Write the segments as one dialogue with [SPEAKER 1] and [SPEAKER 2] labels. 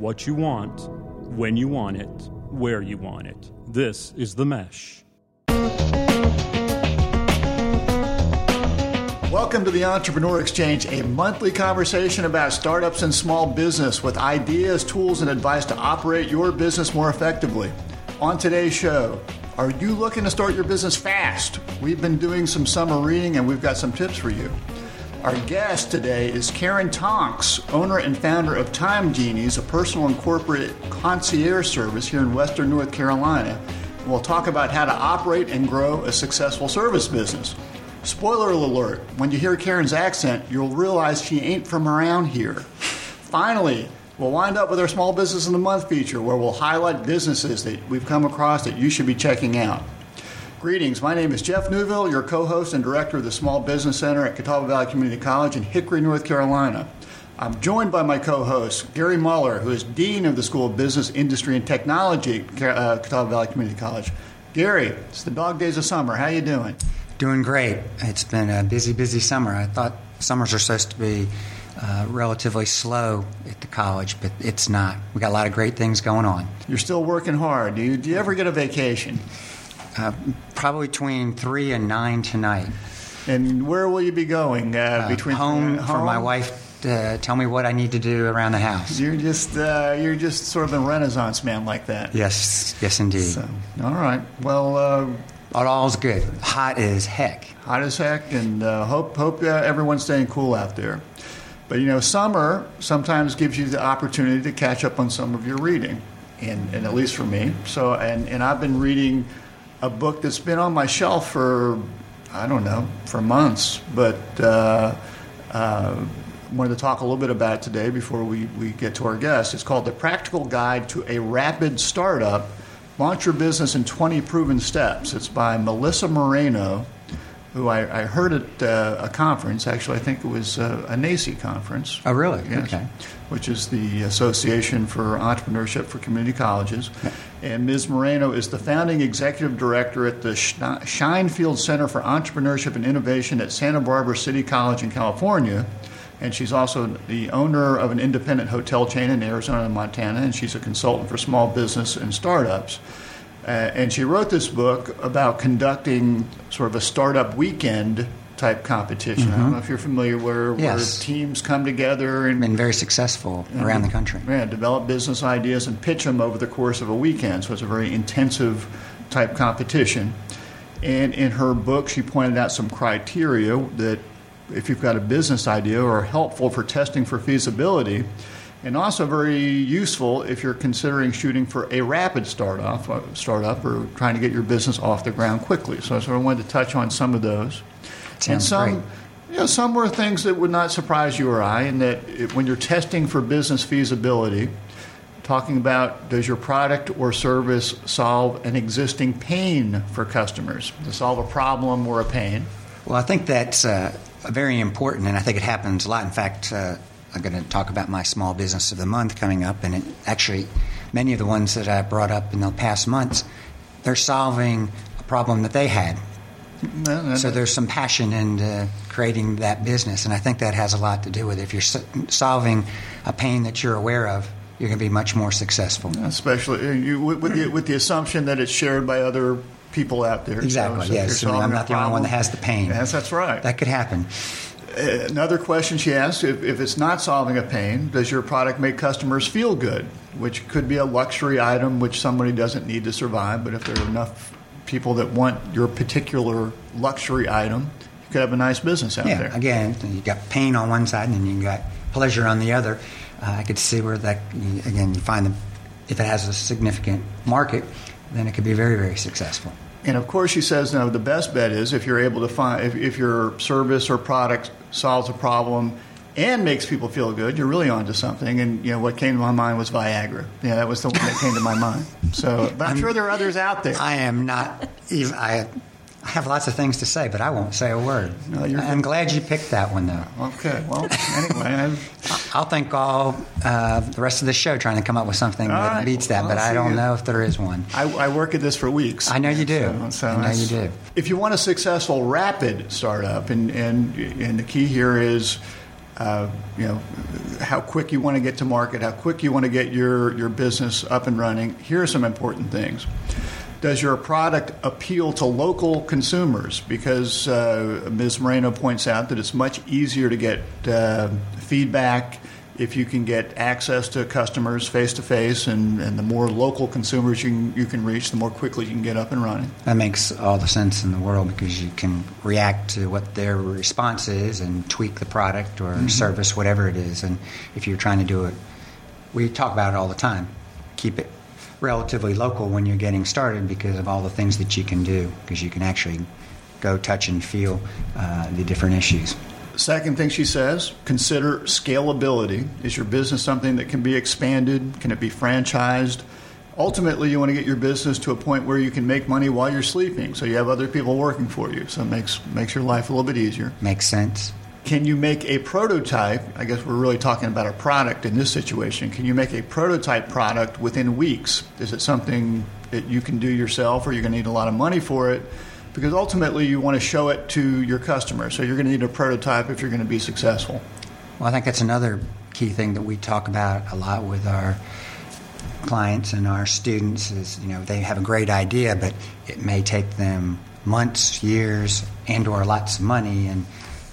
[SPEAKER 1] what you want, when you want it, where you want it. This is The Mesh.
[SPEAKER 2] Welcome to the Entrepreneur Exchange, a monthly conversation about startups and small business with ideas, tools, and advice to operate your business more effectively. On today's show, are you looking to start your business fast? We've been doing some summer reading and we've got some tips for you. Our guest today is Karen Tonks, owner and founder of Time Genies, a personal and corporate concierge service here in Western North Carolina. We'll talk about how to operate and grow a successful service business. Spoiler alert when you hear Karen's accent, you'll realize she ain't from around here. Finally, we'll wind up with our Small Business of the Month feature where we'll highlight businesses that we've come across that you should be checking out. Greetings. My name is Jeff Newville, your co host and director of the Small Business Center at Catawba Valley Community College in Hickory, North Carolina. I'm joined by my co host, Gary Muller, who is Dean of the School of Business, Industry, and Technology at uh, Catawba Valley Community College. Gary, it's the dog days of summer. How you doing?
[SPEAKER 3] Doing great. It's been a busy, busy summer. I thought summers are supposed to be uh, relatively slow at the college, but it's not. We got a lot of great things going on.
[SPEAKER 2] You're still working hard. Do you, do you ever get a vacation?
[SPEAKER 3] Uh, probably between three and nine tonight.
[SPEAKER 2] And where will you be going? Uh, between
[SPEAKER 3] home, home for my wife to tell me what I need to do around the house.
[SPEAKER 2] You're just uh, you're just sort of a renaissance man like that.
[SPEAKER 3] Yes, yes, indeed. So,
[SPEAKER 2] all right. Well, uh,
[SPEAKER 3] all's good. Hot as heck.
[SPEAKER 2] Hot as heck, and uh, hope hope uh, everyone's staying cool out there. But you know, summer sometimes gives you the opportunity to catch up on some of your reading, and, and at least for me. So, and and I've been reading a book that's been on my shelf for I don't know for months, but uh, uh, wanted to talk a little bit about today before we, we get to our guest. It's called The Practical Guide to a Rapid Startup: Launch Your Business in 20 Proven Steps. It's by Melissa Moreno who I, I heard at uh, a conference. Actually, I think it was uh, a NACCE conference.
[SPEAKER 3] Oh, really?
[SPEAKER 2] Yes,
[SPEAKER 3] okay.
[SPEAKER 2] Which is the Association for Entrepreneurship for Community Colleges. And Ms. Moreno is the founding executive director at the Scheinfeld Center for Entrepreneurship and Innovation at Santa Barbara City College in California. And she's also the owner of an independent hotel chain in Arizona and Montana, and she's a consultant for small business and startups. Uh, and she wrote this book about conducting sort of a startup weekend type competition. Mm-hmm. I don't mm-hmm. know if you're familiar where,
[SPEAKER 3] yes.
[SPEAKER 2] where teams come together and
[SPEAKER 3] been very successful around the country.
[SPEAKER 2] Yeah, develop business ideas and pitch them over the course of a weekend. So it's a very intensive type competition. And in her book, she pointed out some criteria that, if you've got a business idea, are helpful for testing for feasibility and also very useful if you're considering shooting for a rapid start off, uh, startup or trying to get your business off the ground quickly. So I sort of wanted to touch on some of those.
[SPEAKER 3] Sounds
[SPEAKER 2] and some,
[SPEAKER 3] great.
[SPEAKER 2] You know, some were things that would not surprise you or I, and that it, when you're testing for business feasibility, talking about does your product or service solve an existing pain for customers, to solve a problem or a pain?
[SPEAKER 3] Well, I think that's uh, very important, and I think it happens a lot. In fact, uh, I'm going to talk about my small business of the month coming up, and it, actually, many of the ones that I brought up in the past months, they're solving a problem that they had. No, no, so there's some passion in uh, creating that business, and I think that has a lot to do with it. If you're solving a pain that you're aware of, you're going to be much more successful.
[SPEAKER 2] Especially uh, you, with, the, with the assumption that it's shared by other people out there.
[SPEAKER 3] Exactly. So, so yes. I'm not the only one that has the pain.
[SPEAKER 2] Yes, that's right.
[SPEAKER 3] That could happen.
[SPEAKER 2] Another question she asked if, if it's not solving a pain, does your product make customers feel good? Which could be a luxury item which somebody doesn't need to survive, but if there are enough people that want your particular luxury item, you could have a nice business out
[SPEAKER 3] yeah,
[SPEAKER 2] there.
[SPEAKER 3] Again, you got pain on one side and then you got pleasure on the other. Uh, I could see where that, again, you find them, if it has a significant market, then it could be very, very successful.
[SPEAKER 2] And of course, she says, no, the best bet is if you're able to find, if, if your service or product solves a problem and makes people feel good, you're really onto something. And you know what came to my mind was Viagra. Yeah, that was the one that came to my mind. So, but I'm, I'm sure there are others out there.
[SPEAKER 3] I am not. Even, I I have lots of things to say, but I won't say a word. No, I'm glad you picked that one, though.
[SPEAKER 2] Okay. Well, anyway,
[SPEAKER 3] I'll think all uh, the rest of the show trying to come up with something that right. beats that, well, but I don't know if there is one.
[SPEAKER 2] I, I, work at this for weeks.
[SPEAKER 3] I know you do. So, so I know you do.
[SPEAKER 2] If you want a successful rapid startup, and and and the key here is uh, you know, how quick you want to get to market, how quick you want to get your, your business up and running. Here are some important things. Does your product appeal to local consumers? Because uh, Ms. Moreno points out that it's much easier to get uh, feedback if you can get access to customers face to face, and the more local consumers you can, you can reach, the more quickly you can get up and running.
[SPEAKER 3] That makes all the sense in the world because you can react to what their response is and tweak the product or mm-hmm. service, whatever it is. And if you're trying to do it, we talk about it all the time. Keep it relatively local when you're getting started because of all the things that you can do, because you can actually go touch and feel uh, the different issues.
[SPEAKER 2] Second thing she says consider scalability. Is your business something that can be expanded? Can it be franchised? Ultimately, you want to get your business to a point where you can make money while you're sleeping, so you have other people working for you. So it makes makes your life a little bit easier.
[SPEAKER 3] Makes sense.
[SPEAKER 2] Can you make a prototype? I guess we're really talking about a product in this situation. Can you make a prototype product within weeks? Is it something that you can do yourself, or you're going to need a lot of money for it? because ultimately you want to show it to your customer. So you're going to need a prototype if you're going to be successful.
[SPEAKER 3] Well, I think that's another key thing that we talk about a lot with our clients and our students is you know they have a great idea but it may take them months years and or lots of money and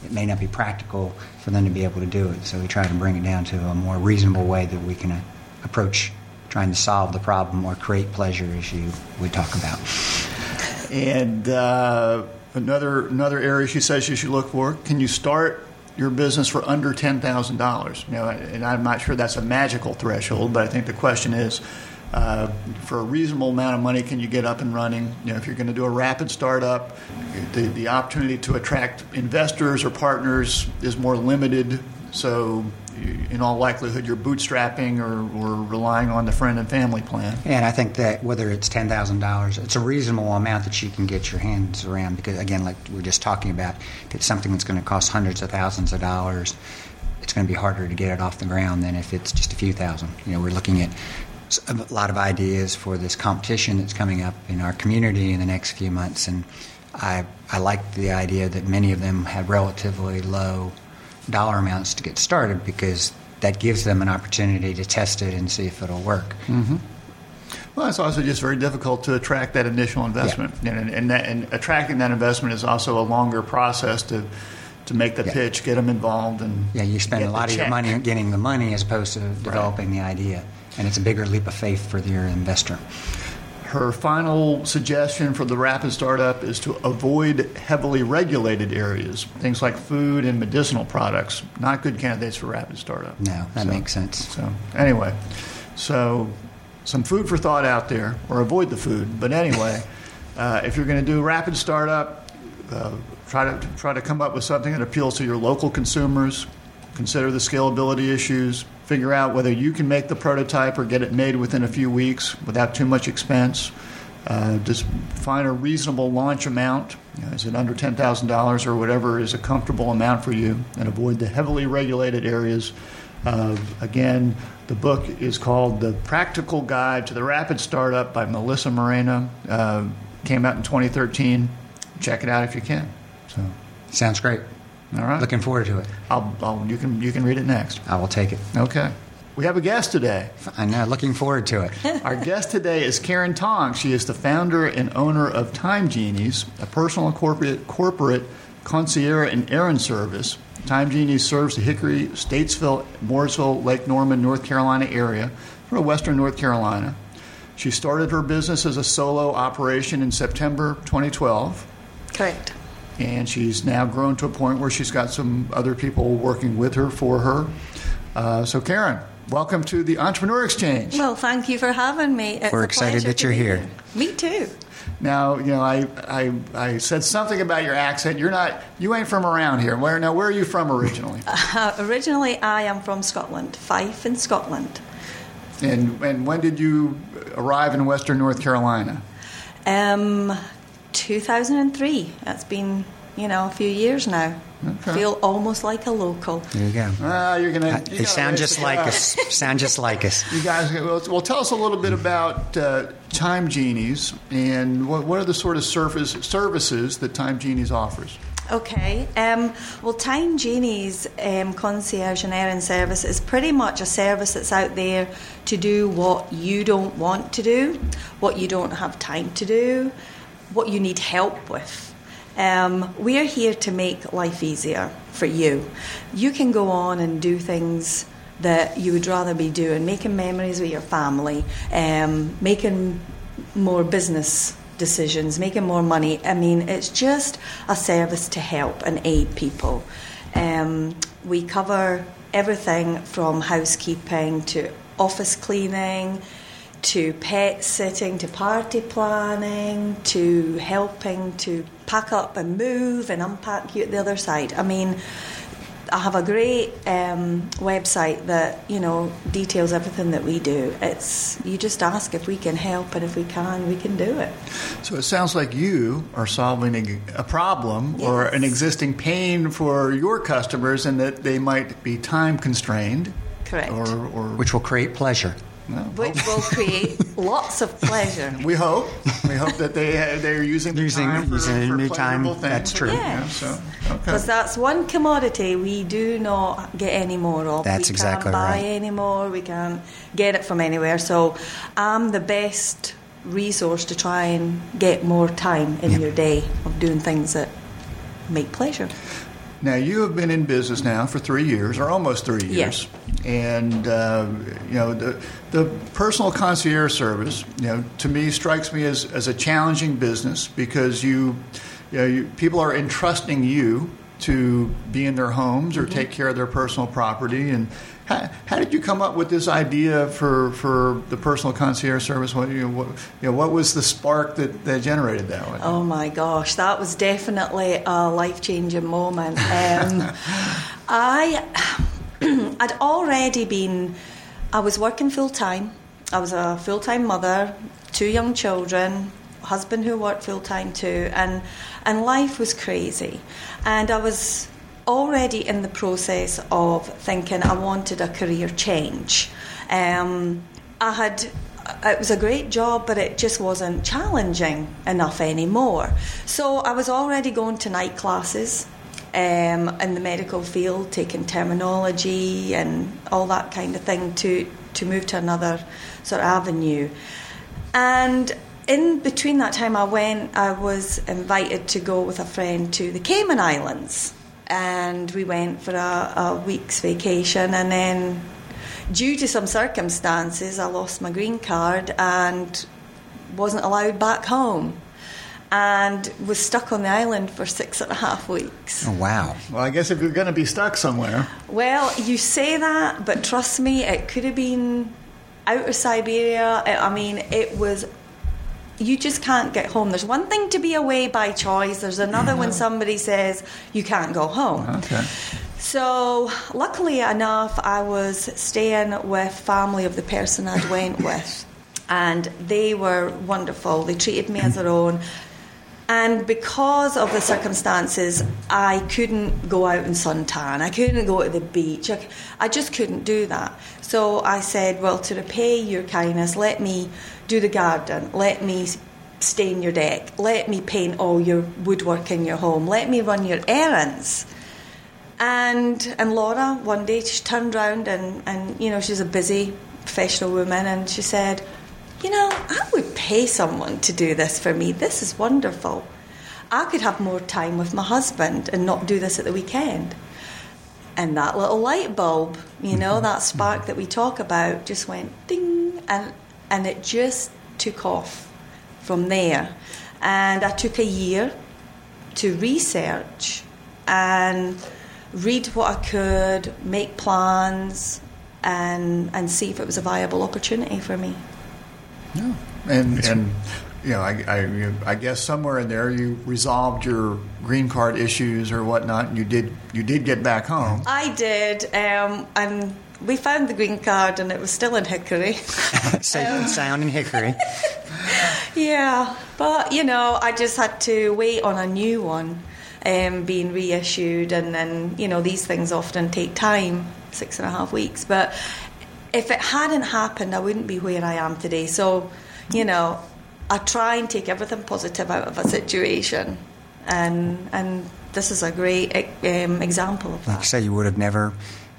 [SPEAKER 3] it may not be practical for them to be able to do it so we try to bring it down to a more reasonable way that we can uh, approach trying to solve the problem or create pleasure as you would talk about
[SPEAKER 2] and uh, another another area she says you should look for: can you start your business for under ten thousand dollars? You know, and I'm not sure that's a magical threshold, but I think the question is. Uh, for a reasonable amount of money, can you get up and running? You know, if you're going to do a rapid startup, the, the opportunity to attract investors or partners is more limited. So in all likelihood, you're bootstrapping or, or relying on the friend and family plan.
[SPEAKER 3] And I think that whether it's ten thousand dollars, it's a reasonable amount that you can get your hands around. Because again, like we are just talking about, if it's something that's going to cost hundreds of thousands of dollars, it's going to be harder to get it off the ground than if it's just a few thousand. You know, we're looking at a lot of ideas for this competition that's coming up in our community in the next few months, and I I like the idea that many of them have relatively low dollar amounts to get started because that gives them an opportunity to test it and see if it'll work.
[SPEAKER 2] Mm-hmm. Well, it's also just very difficult to attract that initial investment, yeah. and, and, that, and, attracting that investment is also a longer process to to make the yeah. pitch, get them involved, and
[SPEAKER 3] yeah, you spend a lot of your money getting the money as opposed to developing right. the idea, and it's a bigger leap of faith for your investor.
[SPEAKER 2] Her final suggestion for the rapid startup is to avoid heavily regulated areas, things like food and medicinal products. Not good candidates for rapid startup.
[SPEAKER 3] No, that so, makes sense.
[SPEAKER 2] So, anyway, so some food for thought out there, or avoid the food. But anyway, uh, if you're going to do rapid startup, uh, try to try to come up with something that appeals to your local consumers. Consider the scalability issues figure out whether you can make the prototype or get it made within a few weeks without too much expense. Uh, just find a reasonable launch amount. You know, is it under $10,000 or whatever is a comfortable amount for you? And avoid the heavily regulated areas. Uh, again, the book is called The Practical Guide to the Rapid Startup by Melissa Moreno. Uh, came out in 2013. Check it out if you can. So,
[SPEAKER 3] Sounds great.
[SPEAKER 2] All right.
[SPEAKER 3] Looking forward to it.
[SPEAKER 2] I'll, I'll, you can you can read it next.
[SPEAKER 3] I will take it.
[SPEAKER 2] Okay. We have a guest today.
[SPEAKER 3] I know. Looking forward to it.
[SPEAKER 2] Our guest today is Karen Tong. She is the founder and owner of Time Genies, a personal corporate corporate concierge and errand service. Time Genies serves the Hickory, Statesville, Mooresville, Lake Norman, North Carolina area for Western North Carolina. She started her business as a solo operation in September 2012.
[SPEAKER 4] Correct
[SPEAKER 2] and she's now grown to a point where she's got some other people working with her for her. Uh, so, Karen, welcome to the Entrepreneur Exchange.
[SPEAKER 4] Well, thank you for having me.
[SPEAKER 3] It's We're excited that you're here. here.
[SPEAKER 4] Me too.
[SPEAKER 2] Now, you know, I, I, I said something about your accent. You're not, you ain't from around here. Where now? Where are you from originally?
[SPEAKER 4] Uh, originally, I am from Scotland, Fife in Scotland.
[SPEAKER 2] And and when did you arrive in Western North Carolina?
[SPEAKER 4] Um, 2003. That's been, you know, a few years now. Okay. Feel almost like a local.
[SPEAKER 3] There you go.
[SPEAKER 2] Ah, you're gonna.
[SPEAKER 3] Uh, you they sound just like us. sound just like us.
[SPEAKER 2] You guys, well, well, tell us a little bit about uh, Time Genies and what, what, are the sort of service, services that Time Genies offers.
[SPEAKER 4] Okay. Um, well, Time Genie's um, concierge and errand service is pretty much a service that's out there to do what you don't want to do, what you don't have time to do, what you need help with. Um, we're here to make life easier for you. You can go on and do things that you would rather be doing, making memories with your family, um, making more business decisions, making more money. I mean, it's just a service to help and aid people. Um, we cover everything from housekeeping to office cleaning to pet sitting to party planning to helping to pack up and move and unpack you at the other side. I mean, I have a great um, website that you know details everything that we do. It's you just ask if we can help, and if we can, we can do it.
[SPEAKER 2] So it sounds like you are solving a, a problem
[SPEAKER 4] Yes.
[SPEAKER 2] or an existing pain for your customers, and that they might be time constrained,
[SPEAKER 4] Correct.
[SPEAKER 2] or, or
[SPEAKER 3] which will create pleasure.
[SPEAKER 2] No,
[SPEAKER 4] Which will create lots of pleasure.
[SPEAKER 2] we hope we hope that they uh, they're using the
[SPEAKER 3] Using-
[SPEAKER 2] time for,
[SPEAKER 3] using
[SPEAKER 2] for
[SPEAKER 3] new time,
[SPEAKER 2] things.
[SPEAKER 3] that's true.
[SPEAKER 2] Yeah,
[SPEAKER 4] Yes.
[SPEAKER 2] so okay.
[SPEAKER 4] Because that's one commodity we do not get any more of.
[SPEAKER 3] That's
[SPEAKER 4] we
[SPEAKER 3] exactly
[SPEAKER 4] can't buy
[SPEAKER 3] right.
[SPEAKER 4] anymore. We can't get it from anywhere. So I'm the best resource to try and get more time in
[SPEAKER 3] Yep.
[SPEAKER 4] your day of doing things that make pleasure.
[SPEAKER 2] Now you have been in business now for three years, or almost three years, and uh, you know the the personal concierge service. You know, to me, strikes me as, as a challenging business because you, you know, you, people are entrusting you to be in their homes or take care of their personal property. And how, how did you come up with this idea for, for the personal concierge service? What, you know, what, you know, what was the spark that, that generated that one?
[SPEAKER 4] Oh my gosh, that was definitely a life changing moment. Um, I, I'd already been, I was working full time. I was a full time mother, two young children, husband who worked full time too, and and life was crazy, and I was already in the process of thinking I wanted a career change. Um, I had it was a great job, but it just wasn't challenging enough anymore. So I was already going to night classes um, in the medical field, taking terminology and all that kind of thing to to move to another sort of avenue. And in between that time, I went. I was invited to go with a friend to the Cayman Islands, and we went for a, a week's vacation. And then, due to some circumstances, I lost my green card and wasn't allowed back home, and was stuck on the island for six and a half weeks.
[SPEAKER 3] Oh, wow.
[SPEAKER 2] Well, I guess if you're going to be stuck somewhere,
[SPEAKER 4] Well, you say that, but trust me, it could have been out of Siberia. I I mean, it was. You just can't get home. There's one thing to be away by choice. There's another when somebody says you can't go home.
[SPEAKER 2] okay.
[SPEAKER 4] So, luckily enough, I was staying with family of the person I'd went with, and they were wonderful. They treated me as their own. And because of the circumstances, I couldn't go out and suntan. I couldn't go to the beach. I, I just couldn't do that. So I said, well, to repay your kindness, let me do the garden. Let me stain your deck. Let me paint all your woodwork in your home. Let me run your errands. And and Laura one day she turned round and, and you know she's a busy professional woman and she said, you know I would pay someone to do this for me. This is wonderful. I could have more time with my husband and not do this at the weekend. And that little light bulb, you know, mm-hmm. that spark that we talk about, just went ding, and and it just took off from there. And I took a year to research and read what I could, make plans, and and see if it was a viable opportunity for me.
[SPEAKER 2] Yeah, and and you know, I, I I guess somewhere in there you resolved your green card issues or whatnot. And you did you did get back home.
[SPEAKER 4] I did, um, and we found the green card, and it was still in Hickory.
[SPEAKER 3] Safe and sound in Hickory.
[SPEAKER 4] yeah, but you know, I just had to wait on a new one um, being reissued, and then you know these things often take time, six and a half weeks. But if it hadn't happened, I wouldn't be where I am today. So, you know, I try and take everything positive out of a situation, and and this is a great um, example of that.
[SPEAKER 3] Like you say, you would have never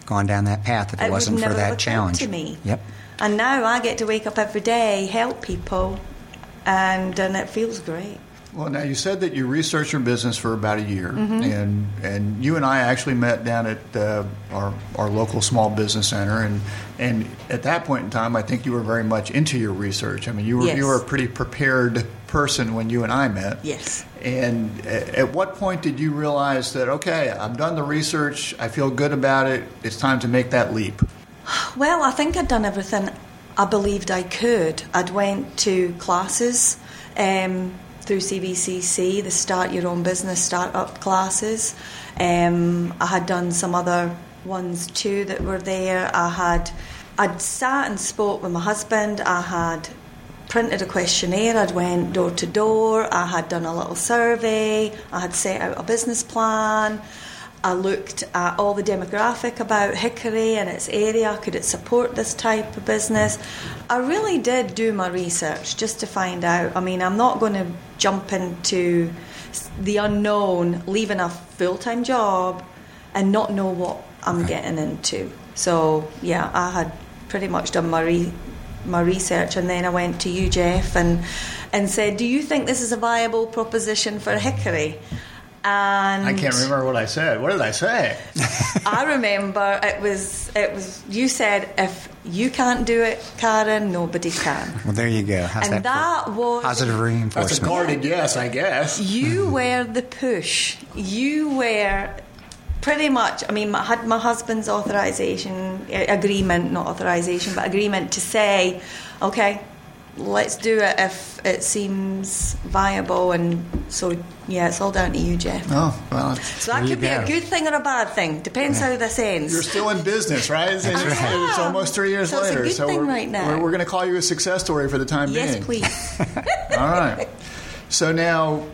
[SPEAKER 3] gone down that path if it,
[SPEAKER 4] It
[SPEAKER 3] wasn't
[SPEAKER 4] never
[SPEAKER 3] for that
[SPEAKER 4] occurred
[SPEAKER 3] challenge.
[SPEAKER 4] to me.
[SPEAKER 3] Yep.
[SPEAKER 4] And now I get to wake up every day, help people, and and it feels great.
[SPEAKER 2] Well, now you said that you researched your business for about a year,
[SPEAKER 4] Mm-hmm.
[SPEAKER 2] and and you and I actually met down at uh, our our local small business center, and and at that point in time, I think you were very much into your research. I mean, you were
[SPEAKER 4] Yes.
[SPEAKER 2] you were a pretty prepared person when you and I met.
[SPEAKER 4] Yes.
[SPEAKER 2] And at what point did you realize that okay, I've done the research, I feel good about it, it's time to make that leap?
[SPEAKER 4] Well, I think I'd done everything I believed I could. I'd went to classes um, through CBCC, the Start Your Own Business Startup classes. Um, I had done some other ones too that were there. I had I'd sat and spoke with my husband. I had printed a questionnaire. I'd went door to door. I had done a little survey. I had set out a business plan. I looked at all the demographic about Hickory and its area. Could it support this type of business? I really did do my research just to find out. I mean, I'm not going to jump into the unknown, leaving a full time job and not know what I'm getting into. So, yeah, I had pretty much done my, re- my research and then I went to you, Jeff, and, and said, Do you think this is a viable proposition for Hickory? And
[SPEAKER 2] I can't remember what I said. What did I say?
[SPEAKER 4] I remember it was it was you said if you can't do it, Karen, nobody can.
[SPEAKER 3] Well, there you go. How's
[SPEAKER 4] And
[SPEAKER 3] that,
[SPEAKER 4] that was-
[SPEAKER 3] positive reinforcement.
[SPEAKER 2] That's a
[SPEAKER 3] reinforcement?
[SPEAKER 2] guarded yes, I guess.
[SPEAKER 4] You were the push. You were pretty much. I mean, I had my husband's authorization agreement, not authorization, but agreement to say, okay, let's do it if it seems viable. And so, yeah, it's all down to you, Jeff.
[SPEAKER 2] Oh well,
[SPEAKER 4] So that could be
[SPEAKER 3] go.
[SPEAKER 4] a good thing or a bad thing. Depends how this ends.
[SPEAKER 2] You're still in business, right? It's, it's- almost three years
[SPEAKER 4] So it's a
[SPEAKER 2] later.
[SPEAKER 4] good
[SPEAKER 2] so
[SPEAKER 4] thing
[SPEAKER 2] we're,
[SPEAKER 4] right now.
[SPEAKER 2] we're, we're going to call you a success story for the time
[SPEAKER 4] yes,
[SPEAKER 2] being.
[SPEAKER 4] please.
[SPEAKER 2] All right. So now,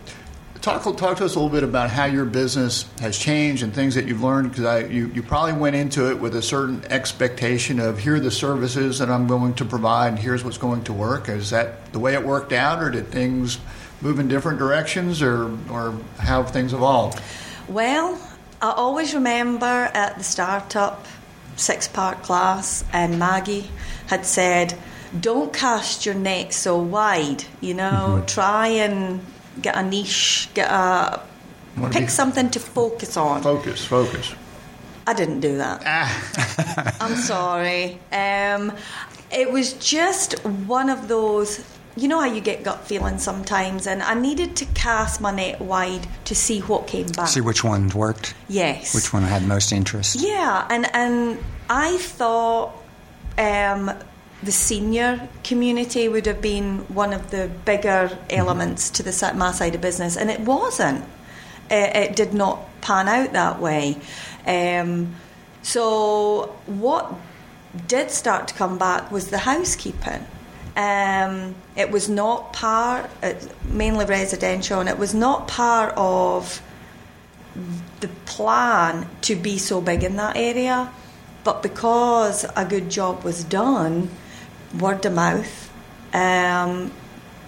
[SPEAKER 2] talk talk to us a little bit about how your business has changed and things that you've learned. Because you you probably went into it with a certain expectation of here are the services that I'm going to provide, and here's what's going to work. Is that the way it worked out, or did things move in different directions, or or how have things evolved?
[SPEAKER 4] Well, I always remember at the startup six part class, and Maggie had said, Don't cast your net so wide, you know, mm-hmm. try and get a niche, get a.
[SPEAKER 2] Wanna
[SPEAKER 4] Pick
[SPEAKER 2] be-
[SPEAKER 4] something to focus on.
[SPEAKER 2] Focus, focus.
[SPEAKER 4] I didn't do that. I'm sorry. Um, it was just one of those. You know how you get gut feelings sometimes, and I needed to cast my net wide to see what came back.
[SPEAKER 3] See which ones worked,
[SPEAKER 4] yes.
[SPEAKER 3] which one had most interest.
[SPEAKER 4] Yeah, and and I thought um, the senior community would have been one of the bigger elements to the my side of business, and it wasn't. It, it did not pan out that way. Um, so what did start to come back was the housekeeping. Um, it was not part, mainly residential, and it was not part of the plan to be so big in that area, but because a good job was done, word of mouth um,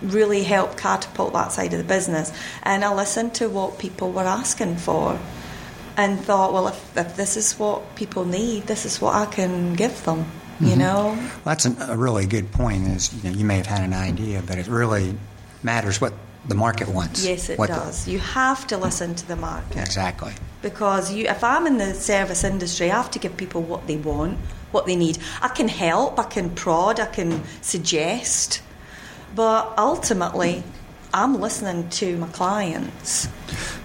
[SPEAKER 4] really helped catapult that side of the business. And I listened to what people were asking for and thought, well, if, if this is what people need, this is what I can give them, you know?
[SPEAKER 3] Well, that's an, a really good point. Is you, know, you may have had an idea, but it really matters what the market wants.
[SPEAKER 4] Yes, it
[SPEAKER 3] What the-
[SPEAKER 4] does. You have to listen to the market.
[SPEAKER 3] exactly.
[SPEAKER 4] because you, if I'm in the service industry, I have to give people what they want, what they need. I can help, I can prod, I can suggest, but ultimately, I'm listening to my clients.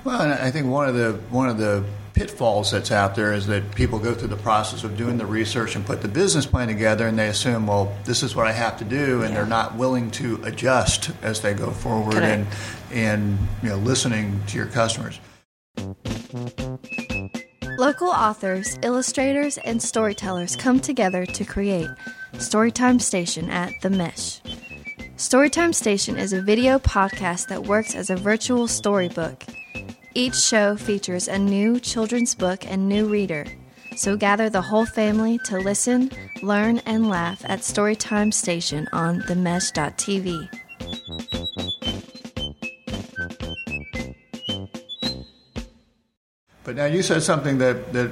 [SPEAKER 2] Well, and I think one of the one of the pitfalls that's out there is that people go through the process of doing the research and put the business plan together, and they assume, well, this is what I have to do, and
[SPEAKER 4] Yeah.
[SPEAKER 2] they're not willing to adjust as they go forward and
[SPEAKER 4] Correct.
[SPEAKER 2] and you know listening to your customers.
[SPEAKER 5] Local authors, illustrators, and storytellers come together to create Storytime Station at The Mesh. Storytime Station is a video podcast that works as a virtual storybook. Each show features a new children's book and new reader. So gather the whole family to listen, learn, and laugh at Storytime Station on themesh.tv.
[SPEAKER 2] But now you said something that that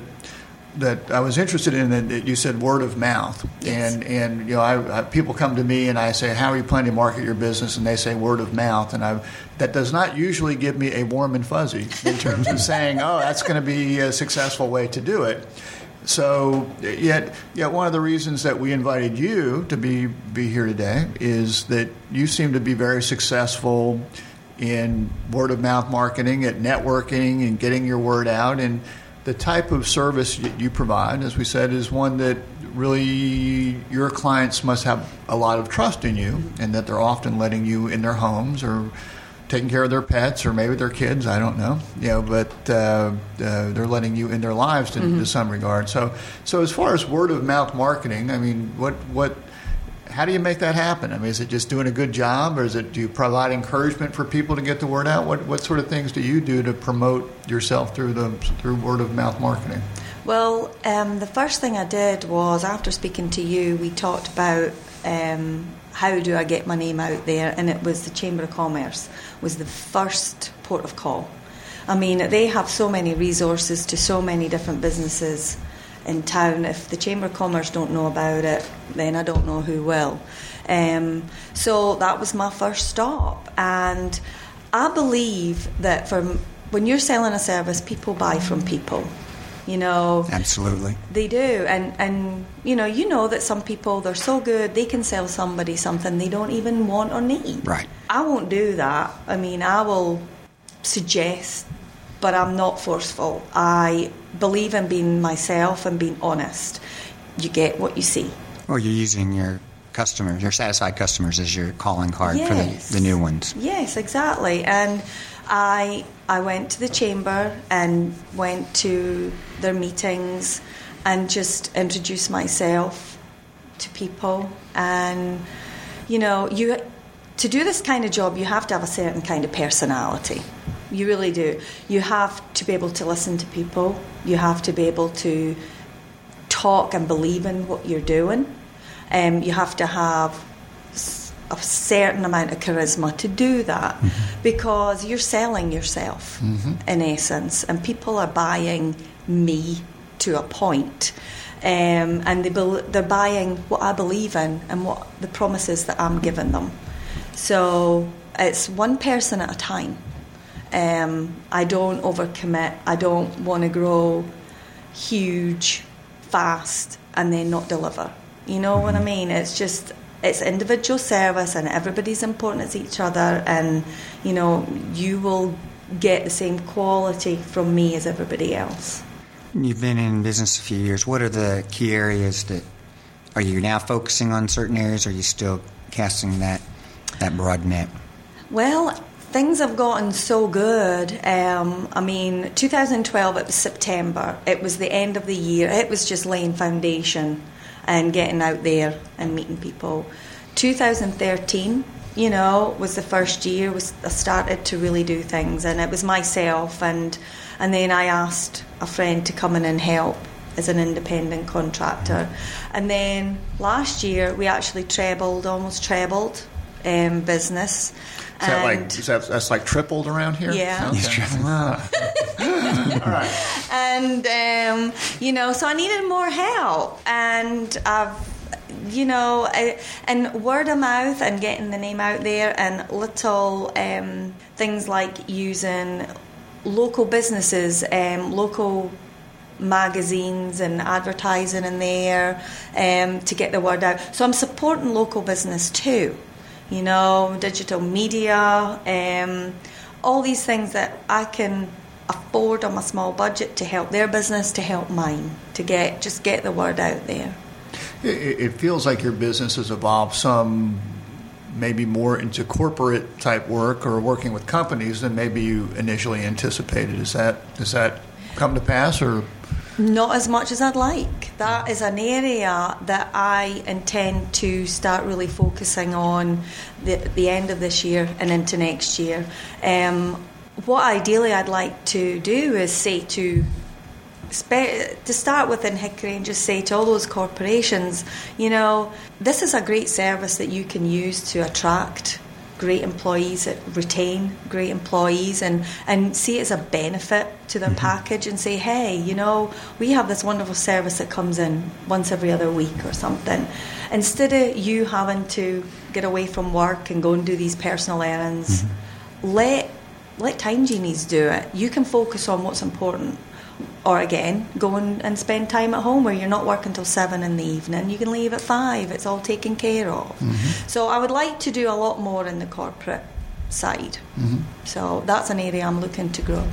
[SPEAKER 2] that I was interested in. That you said word of mouth,
[SPEAKER 4] Yes.
[SPEAKER 2] and and you know, I, I, people come to me and I say, "How are you planning to market your business?" And they say word of mouth, and I that does not usually give me a warm and fuzzy in terms of saying, "Oh, that's going to be a successful way to do it." So, yet, yet one of the reasons that we invited you to be be here today is that you seem to be very successful in word of mouth marketing, at networking, and getting your word out. And the type of service that you provide, as we said, is one that really your clients must have a lot of trust in you, and that they're often letting you in their homes or taking care of their pets or maybe their kids. I don't know, you know, but uh, uh, they're letting you in their lives to, to some regard. So, so as far as word of mouth marketing, I mean, what what how do you make that happen? I mean, is it just doing a good job, or is it do you provide encouragement for people to get the word out? What what sort of things do you do to promote yourself through the through word of mouth marketing?
[SPEAKER 4] Well, um, the first thing I did was after speaking to you, we talked about um, how do I get my name out there, and it was the Chamber of Commerce was the first port of call. I mean, they have so many resources to so many different businesses in town. If the Chamber of Commerce don't know about it, then I don't know who will. Um, so that was my first stop, and I believe that from when you're selling a service, people buy from people. You know,
[SPEAKER 3] Absolutely.
[SPEAKER 4] they do, and and you know, you know that some people they're so good they can sell somebody something they don't even want or need.
[SPEAKER 3] Right.
[SPEAKER 4] I won't do that. I mean, I will suggest, but I'm not forceful. I believe in being myself and being honest. You get what you see.
[SPEAKER 3] Well, you're using your customers, your satisfied customers, as your calling card
[SPEAKER 4] Yes.
[SPEAKER 3] for the, the new ones.
[SPEAKER 4] Yes, exactly. And I I went to the chamber and went to their meetings and just introduced myself to people and you know, you to do this kind of job you have to have a certain kind of personality. You really do. You have to be able to listen to people. You have to be able to talk and believe in what you're doing. Um, you have to have a certain amount of charisma to do that because you're selling yourself in essence, and people are buying me to a point. Um, and they bel they're buying what I believe in and what the promises that I'm giving them. So it's one person at a time. Um, I don't overcommit. I don't want to grow huge, fast, and then not deliver. You know what I mean? It's just it's individual service, and everybody's important as each other, and you know you will get the same quality from me as everybody else.
[SPEAKER 3] You've been in business a few years. What are the key areas that are you now focusing on certain areas? Or are you still casting that that broad net?
[SPEAKER 4] Well, things have gotten so good. Um, I mean, 2012, it was September. It was the end of the year. It was just laying foundation and getting out there and meeting people. 2013, you know, was the first year was I started to really do things, and it was myself, and and then I asked a friend to come in and help as an independent contractor, and then last year we actually trebled, almost trebled, um, business.
[SPEAKER 2] Is that like is that that's like tripled around here?
[SPEAKER 4] Yeah.
[SPEAKER 2] Okay. All right.
[SPEAKER 4] and um, you know, so I needed more help, and I've, you know, I, and word of mouth and getting the name out there, and little um, things like using local businesses, um, local magazines and advertising in there um, to get the word out. So I'm supporting local business too, you know, digital media, um, all these things that I can afford on my small budget to help their business, to help mine, to get just get the word out there.
[SPEAKER 2] It, it feels like your business has evolved some, maybe more into corporate type work or working with companies than maybe you initially anticipated. Is that does that come to pass or?
[SPEAKER 4] Not as much as I'd like. That is an area that I intend to start really focusing on the, the end of this year and into next year. Um, what ideally I'd like to do is say to to start within Hickory and just say to all those corporations, you know, this is a great service that you can use to attract great employees that retain great employees and, and see it as a benefit to their mm-hmm. package and say, hey, you know, we have this wonderful service that comes in once every other week or something. Instead of you having to get away from work and go and do these personal errands, mm-hmm. let let time genies do it. You can focus on what's important. Or again, go and, spend time at home where you're not working till seven in the evening. You can leave at five. It's all taken care of. So I would like to do a lot more in the corporate side. So that's an area I'm looking to grow.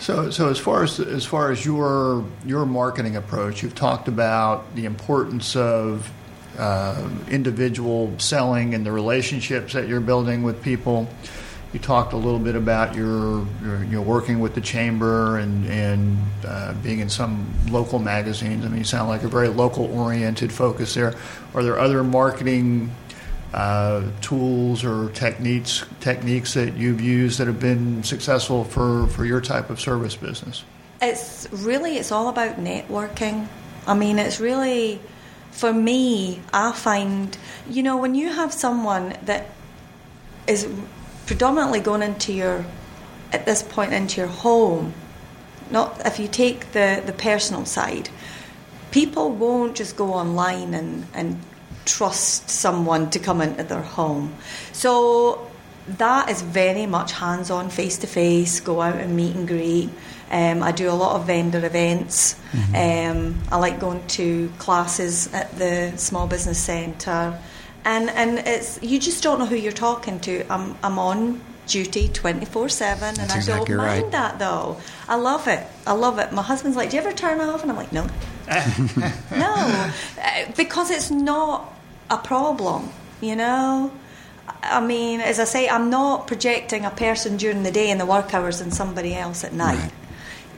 [SPEAKER 2] So, so as far as as far as your your marketing approach, you've talked about the importance of uh, individual selling and the relationships that you're building with people. You talked a little bit about your, your you know working with the chamber and and uh, being in some local magazines. I mean, you sound like a very local oriented focus there. Are there other marketing uh, tools or techniques techniques that you've used that have been successful for, for your type of service business?
[SPEAKER 4] It's really it's all about networking. I mean, it's really for me. I find you know when you have someone that is predominantly going into your at this point into your home. Not if you take the the personal side, people won't just go online and and trust someone to come into their home. So that is very much hands on, face to face, go out and meet and greet. Um, I do a lot of vendor events. Um, I like going to classes at the Small Business Centre. And, and it's you just don't know who you're talking to. I'm, I'm on duty 24 7 and
[SPEAKER 3] That's
[SPEAKER 4] I don't mind
[SPEAKER 3] right.
[SPEAKER 4] that though. I love it. I love it. My husband's like, Do you ever turn off? And I'm like, No. no. Uh, Because it's not a problem, you know? I mean, as I say, I'm not projecting a person during the day in the work hours and somebody else at night.
[SPEAKER 3] Right.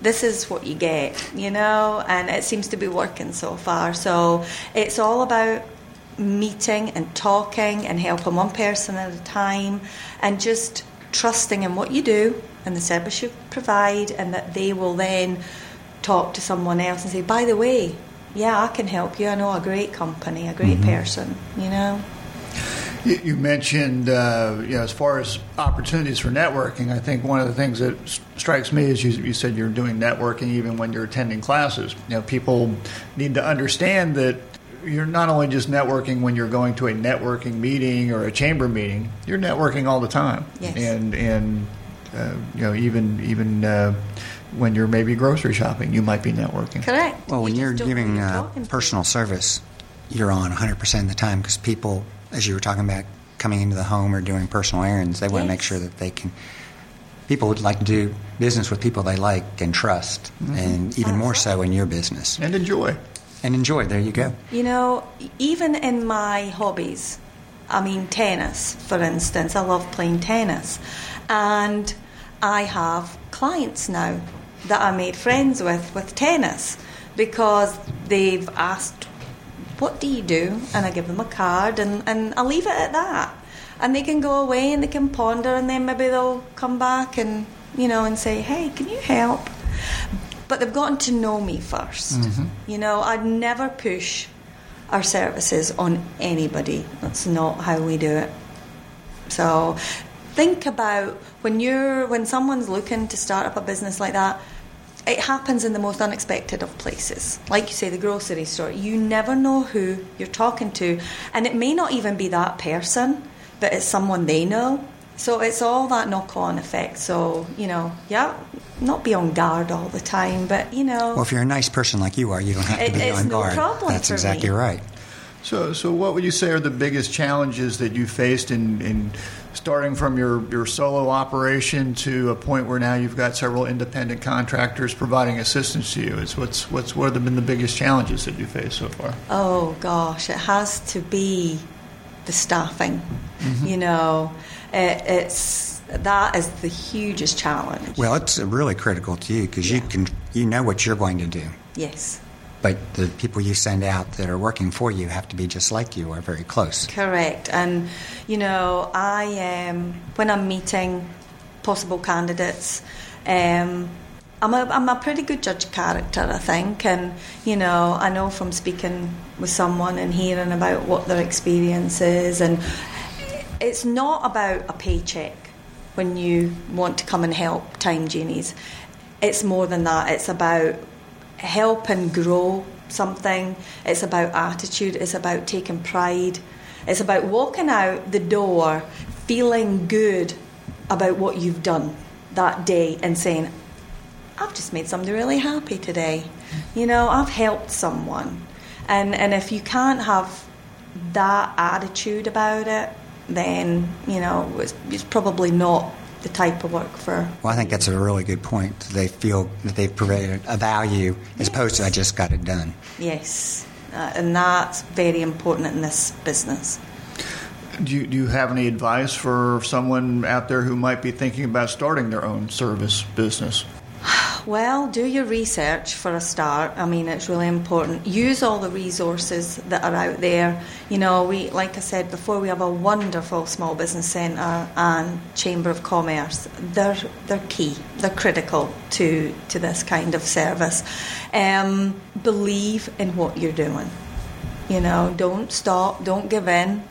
[SPEAKER 4] This is what you get, you know, and it seems to be working so far. So it's all about meeting and talking and helping one person at a time and just trusting in what you do and the service you provide, and that they will then talk to someone else and say, by the way, yeah, I can help you. I know a great company, a great person, you know.
[SPEAKER 2] You, you mentioned, uh, you know, as far as opportunities for networking, I think one of the things that s- strikes me is you, you said you're doing networking even when you're attending classes. You know, people need to understand that you're not only just networking when you're going to a networking meeting or a chamber meeting. You're networking all the time,
[SPEAKER 4] Yes.
[SPEAKER 2] and and uh, you know even even uh, when you're maybe grocery shopping, you might be networking.
[SPEAKER 4] Correct.
[SPEAKER 3] Well, when
[SPEAKER 4] You
[SPEAKER 3] you're
[SPEAKER 4] just
[SPEAKER 3] giving uh, personal service, you're on 100% of the time because people, as you were talking about, coming into the home or doing personal errands, they want to make sure that they can. People would like to do business with people they like and trust, and even more so in your business.
[SPEAKER 2] and enjoy.
[SPEAKER 3] And enjoy. There you go.
[SPEAKER 4] You know, even in my hobbies, I mean, tennis, for instance, I love playing tennis. And I have clients now that I made friends with with tennis because they've asked, What do you do? And I give them a card and, and I leave it at that. And they can go away and they can ponder and then maybe they'll come back and, you know, and say, Hey, can you help? But they've gotten to know me 1st mm-hmm. You know, I'd never push our services on anybody. That's not how we do it. So think about when you're when someone's looking to start up a business like that, it happens in the most unexpected of places. Like you say, the grocery store. You never know who you're talking to. And it may not even be that person, but it's someone they know. So it's all that knock on effect. So, you know, yeah, not be on guard all the time, but you know
[SPEAKER 3] Well, if you're a nice person like you are, you don't have to
[SPEAKER 4] It-
[SPEAKER 3] be
[SPEAKER 4] it's
[SPEAKER 3] on
[SPEAKER 4] no
[SPEAKER 3] guard.
[SPEAKER 4] problem
[SPEAKER 3] That's
[SPEAKER 4] for
[SPEAKER 3] exactly
[SPEAKER 4] me.
[SPEAKER 3] right.
[SPEAKER 2] So, so what would you say are the biggest challenges that you faced in, in starting from your, your solo operation to a point where now you've got several independent contractors providing assistance to you? It's what's what's what have been the biggest challenges that you faced so far?
[SPEAKER 4] Oh gosh, it has to be the staffing. Mm-hmm. You know, it, it's that is the hugest challenge.
[SPEAKER 3] Well, it's really critical to you because you can you know what you're going to do,
[SPEAKER 4] yes,
[SPEAKER 3] but the people you send out that are working for you have to be just like you or very close.
[SPEAKER 4] correct. And you know, I um, when I'm meeting possible candidates. Um, I'm a, I'm a pretty good judge of character, I think, and you know, I know from speaking with someone and hearing about what their experience is, and it's not about a paycheck when you want to come and help Time Genies. It's more than that. It's about help and grow something. It's about attitude. It's about taking pride. It's about walking out the door feeling good about what you've done that day and saying, I've just made somebody really happy today. You know, I've helped someone. And, and if you can't have that attitude about it, then, you know, it's, it's probably not the type of work for.
[SPEAKER 3] Well, I think that's a really good point. They feel that they've provided a value as opposed to I just got it done.
[SPEAKER 4] Yes, uh, and that's very important in this business.
[SPEAKER 2] Do you, do you have any advice for someone out there who might be thinking about starting their own service business?
[SPEAKER 4] Well, do your research for a start. I mean, it's really important. Use all the resources that are out there. You know, we, like I said before, we have a wonderful small business centre and chamber of commerce. They're they're key. They're critical to to this kind of service. Um, believe in what you're doing. You know, don't stop. Don't give in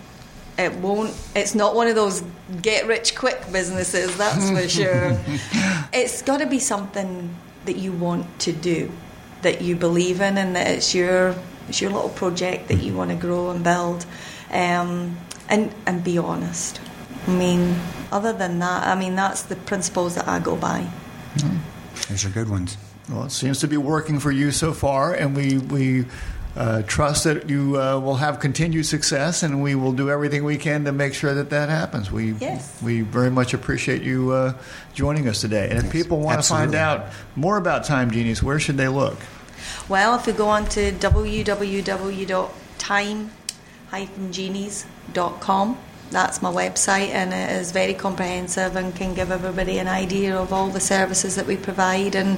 [SPEAKER 4] it won't it's not one of those get rich quick businesses that's for sure. It's got to be something that you want to do that you believe in and that it's your it's your little project that you want to grow and build um, and and be honest. I mean other than that i mean that's the principles that i go by.
[SPEAKER 3] Those are good ones.
[SPEAKER 2] Well, it seems to be working for you so far, and we we uh, trust that you uh, will have continued success, and we will do everything we can to make sure that that happens. We
[SPEAKER 4] Yes.
[SPEAKER 2] we very much appreciate you uh, joining us today. And if people want to find out more about Time Genies, where should they look?
[SPEAKER 4] Well, if we go on to www.time-genies.com, that's my website, and it is very comprehensive and can give everybody an idea of all the services that we provide. And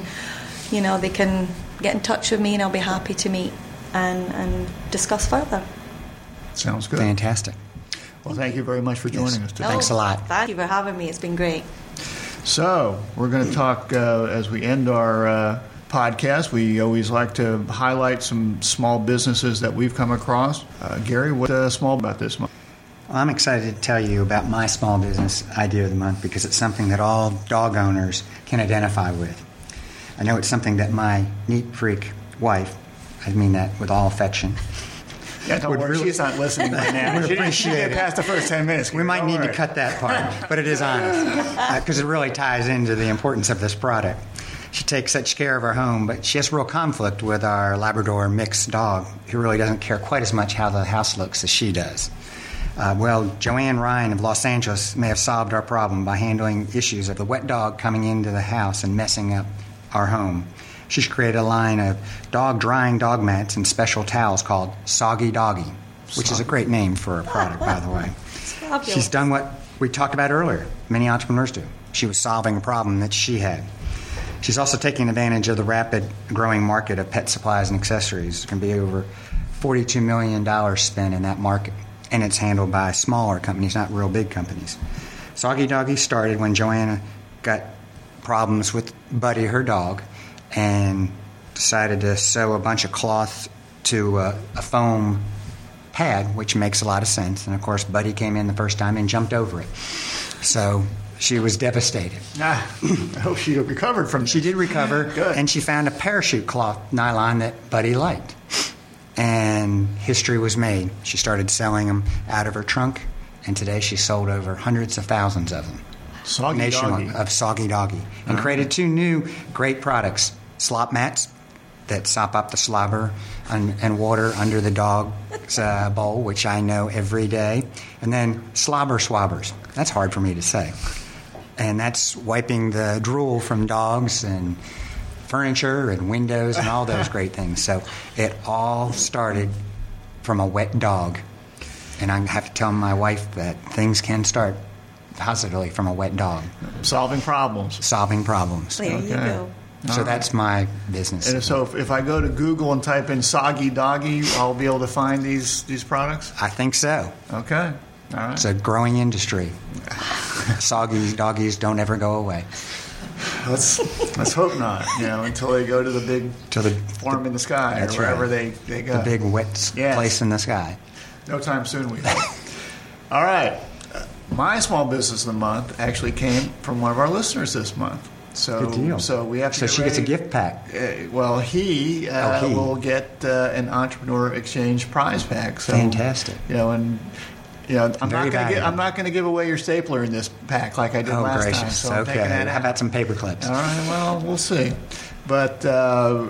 [SPEAKER 4] you know, they can get in touch with me, and I'll be happy to meet and, and discuss further.
[SPEAKER 2] Sounds good.
[SPEAKER 3] Fantastic.
[SPEAKER 2] Well, thank you very much for joining us today.
[SPEAKER 3] Thanks a lot.
[SPEAKER 4] Thank you for having me. It's been great.
[SPEAKER 2] So, we're going to talk uh, as we end our uh, podcast. We always like to highlight some small businesses that we've come across. Uh, Gary, what's uh, small about this month?
[SPEAKER 3] Well, I'm excited to tell you about my small business idea of the month because it's something that all dog owners can identify with. I know it's something that my neat freak wife, I mean that with all affection,
[SPEAKER 2] Yeah, don't
[SPEAKER 3] Would
[SPEAKER 2] worry,
[SPEAKER 3] really-
[SPEAKER 2] she's not listening right now.
[SPEAKER 3] Would
[SPEAKER 2] She didn't- she
[SPEAKER 3] appreciate it.
[SPEAKER 2] past the first 10 minutes.
[SPEAKER 3] We might need to cut that part, but it is honest because it really ties into the importance of this product. She takes such care of our home, but she has real conflict with our Labrador mixed dog, who really doesn't care quite as much how the house looks as she does. Uh, well, Joanne Ryan of Los Angeles may have solved our problem by handling issues of the wet dog coming into the house and messing up our home. She's created a line of dog drying dog mats and special towels called Soggy Doggy, which is a great name for a product, by the way. She's done what we talked about earlier. Many entrepreneurs do. She was solving a problem that she had. She's also taking advantage of the rapid growing market of pet supplies and accessories. There can be over $42 million spent in that market, and it's handled by smaller companies, not real big companies. Soggy Doggy started when Joanna got problems with Buddy, her dog, and decided to sew a bunch of cloth to a, a foam pad, which makes a lot of sense. And of course, Buddy came in the first time and jumped over it. So she was devastated.
[SPEAKER 2] Ah, I hope she recovered from
[SPEAKER 3] She did recover,
[SPEAKER 2] Good.
[SPEAKER 3] and she found a parachute cloth nylon that Buddy liked. And history was made. She started selling them out of her trunk, and today she sold over hundreds of thousands of them.
[SPEAKER 2] Soggy Doggy.
[SPEAKER 3] of Soggy Doggy, and created two new great products: slop mats that sop up the slobber and, and water under the dog's uh, bowl, which I know every day, and then slobber swabbers. That's hard for me to say, and that's wiping the drool from dogs and furniture and windows and all those great things. So it all started from a wet dog, and I have to tell my wife that things can start positively from a wet dog,
[SPEAKER 2] solving problems.
[SPEAKER 3] solving problems.
[SPEAKER 4] There you go.
[SPEAKER 3] So that's my business.
[SPEAKER 2] And so if, if I go to Google and type in soggy doggy, I'll be able to find these, these products?
[SPEAKER 3] I think so.
[SPEAKER 2] Okay. All right.
[SPEAKER 3] It's a growing industry. Soggy doggies don't ever go away.
[SPEAKER 2] let's, let's hope not, you know, until they go to the big
[SPEAKER 3] To the,
[SPEAKER 2] farm in the sky or wherever
[SPEAKER 3] right.
[SPEAKER 2] they, they go.
[SPEAKER 3] the big wet
[SPEAKER 2] Yes.
[SPEAKER 3] place in the sky.
[SPEAKER 2] No time soon, we hope. All right. My small business of the month actually came from one of our listeners this month. So,
[SPEAKER 3] Good deal.
[SPEAKER 2] so we have to.
[SPEAKER 3] So
[SPEAKER 2] get
[SPEAKER 3] she gets a gift pack.
[SPEAKER 2] Uh, well, he, uh,
[SPEAKER 3] Oh, he.
[SPEAKER 2] will get uh, an entrepreneur exchange prize pack. So,
[SPEAKER 3] Fantastic.
[SPEAKER 2] You know, and you know, I'm
[SPEAKER 3] Very
[SPEAKER 2] not going to. I'm not going to give away your stapler in this pack like I did
[SPEAKER 3] Oh,
[SPEAKER 2] last
[SPEAKER 3] gracious.
[SPEAKER 2] time. So I'm
[SPEAKER 3] okay. How about some paper clips?
[SPEAKER 2] All right, well, we'll see. But uh,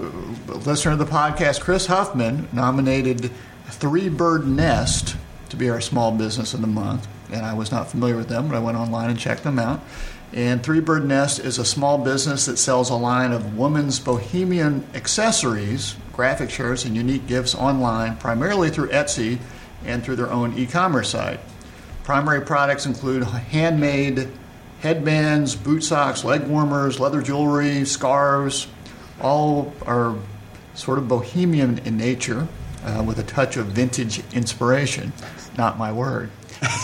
[SPEAKER 2] listener of the podcast, Chris Huffman, nominated Three Bird Nest to be our small business of the month. And I was not familiar with them, but I went online and checked them out. And Three Bird Nest is a small business that sells a line of women's bohemian accessories, graphic shirts, and unique gifts online, primarily through Etsy and through their own e commerce site. Primary products include handmade headbands, boot socks, leg warmers, leather jewelry, scarves. All are sort of bohemian in nature uh, with a touch of vintage inspiration. Not my word.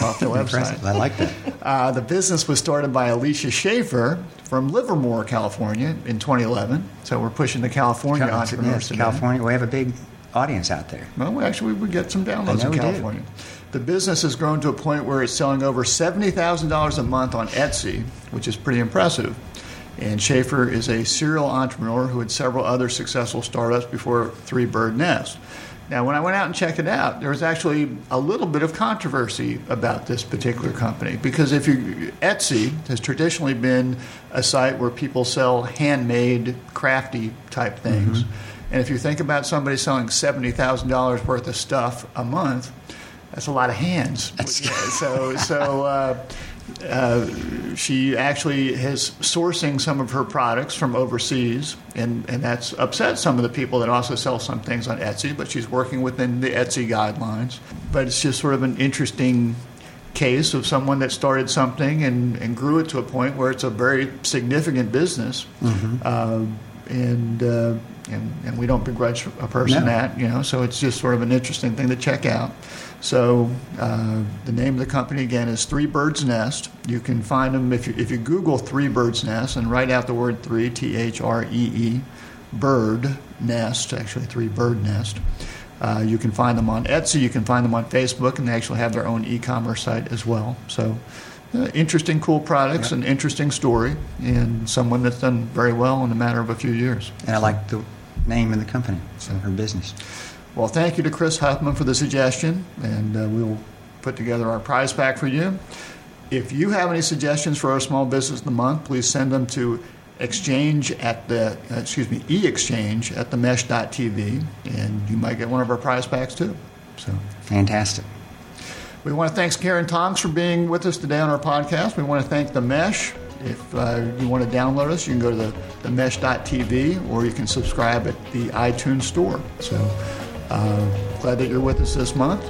[SPEAKER 2] Off their website.
[SPEAKER 3] I like that.
[SPEAKER 2] Uh, the business was started by Alicia Shaffer from Livermore, California in 2011. So we're pushing the California entrepreneurs
[SPEAKER 3] Yes. California. We have a big audience out there.
[SPEAKER 2] Well, we actually, we get some downloads in. California. The business has grown to a point where it's selling over $70,000 a month on Etsy, which is pretty impressive. And Shaffer is a serial entrepreneur who had several other successful startups before Three Bird Nest. Now, when I went out and checked it out, there was actually a little bit of controversy about this particular company. Because if you Etsy has traditionally been a site where people sell handmade, crafty type things, and if you think about somebody selling seventy thousand dollars worth of stuff a month, that's a lot of hands. so, so uh, uh, she actually is sourcing some of her products from overseas, and, and that's upset some of the people that also sell some things on Etsy, but she's working within the Etsy guidelines. But it's just sort of an interesting case of someone that started something and, and grew it to a point where it's a very significant business. Uh, and, uh, and and we don't begrudge a person
[SPEAKER 3] No.
[SPEAKER 2] that, you know. So it's just sort of an interesting thing to check out. So uh, the name of the company again is Three Birds Nest. You can find them if you, if you Google Three Birds Nest and write out the word three T H R E E bird nest actually Three Bird Nest. Uh, you can find them on Etsy. You can find them on Facebook, and they actually have their own e-commerce site as well. So, uh, interesting, cool products, an interesting story, and someone that's done very well in a matter of a few years.
[SPEAKER 3] And I like the name of the company, so her business.
[SPEAKER 2] Well, thank you to Chris Huffman for the suggestion, and uh, we'll put together our prize pack for you. If you have any suggestions for our small business of the month, please send them to exchange at the uh, excuse me e-exchange at the mesh.tv, and you might get one of our prize packs too. So.
[SPEAKER 3] Fantastic.
[SPEAKER 2] We want to thank Karen Tonks for being with us today on our podcast. We want to thank The Mesh. If uh, you want to download us, you can go to the, the mesh.tv or you can subscribe at the iTunes store. So uh, glad that you're with us this month.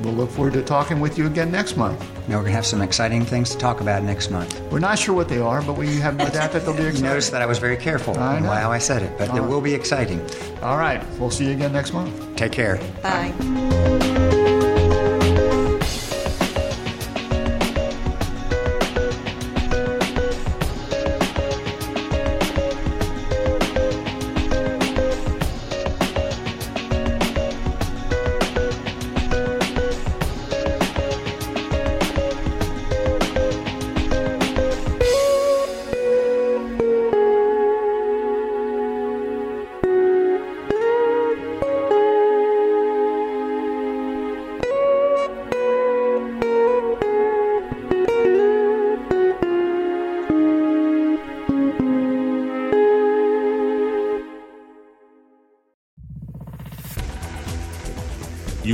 [SPEAKER 2] We'll look forward to talking with you again next month.
[SPEAKER 3] Now we're going to have some exciting things to talk about next month.
[SPEAKER 2] We're not sure what they are, but we have no doubt that they'll be
[SPEAKER 3] You noticed that I was very careful
[SPEAKER 2] I
[SPEAKER 3] in how I said it, but it
[SPEAKER 2] All right.
[SPEAKER 3] will be exciting.
[SPEAKER 2] All right. We'll see you again next month.
[SPEAKER 3] Take care.
[SPEAKER 4] Bye.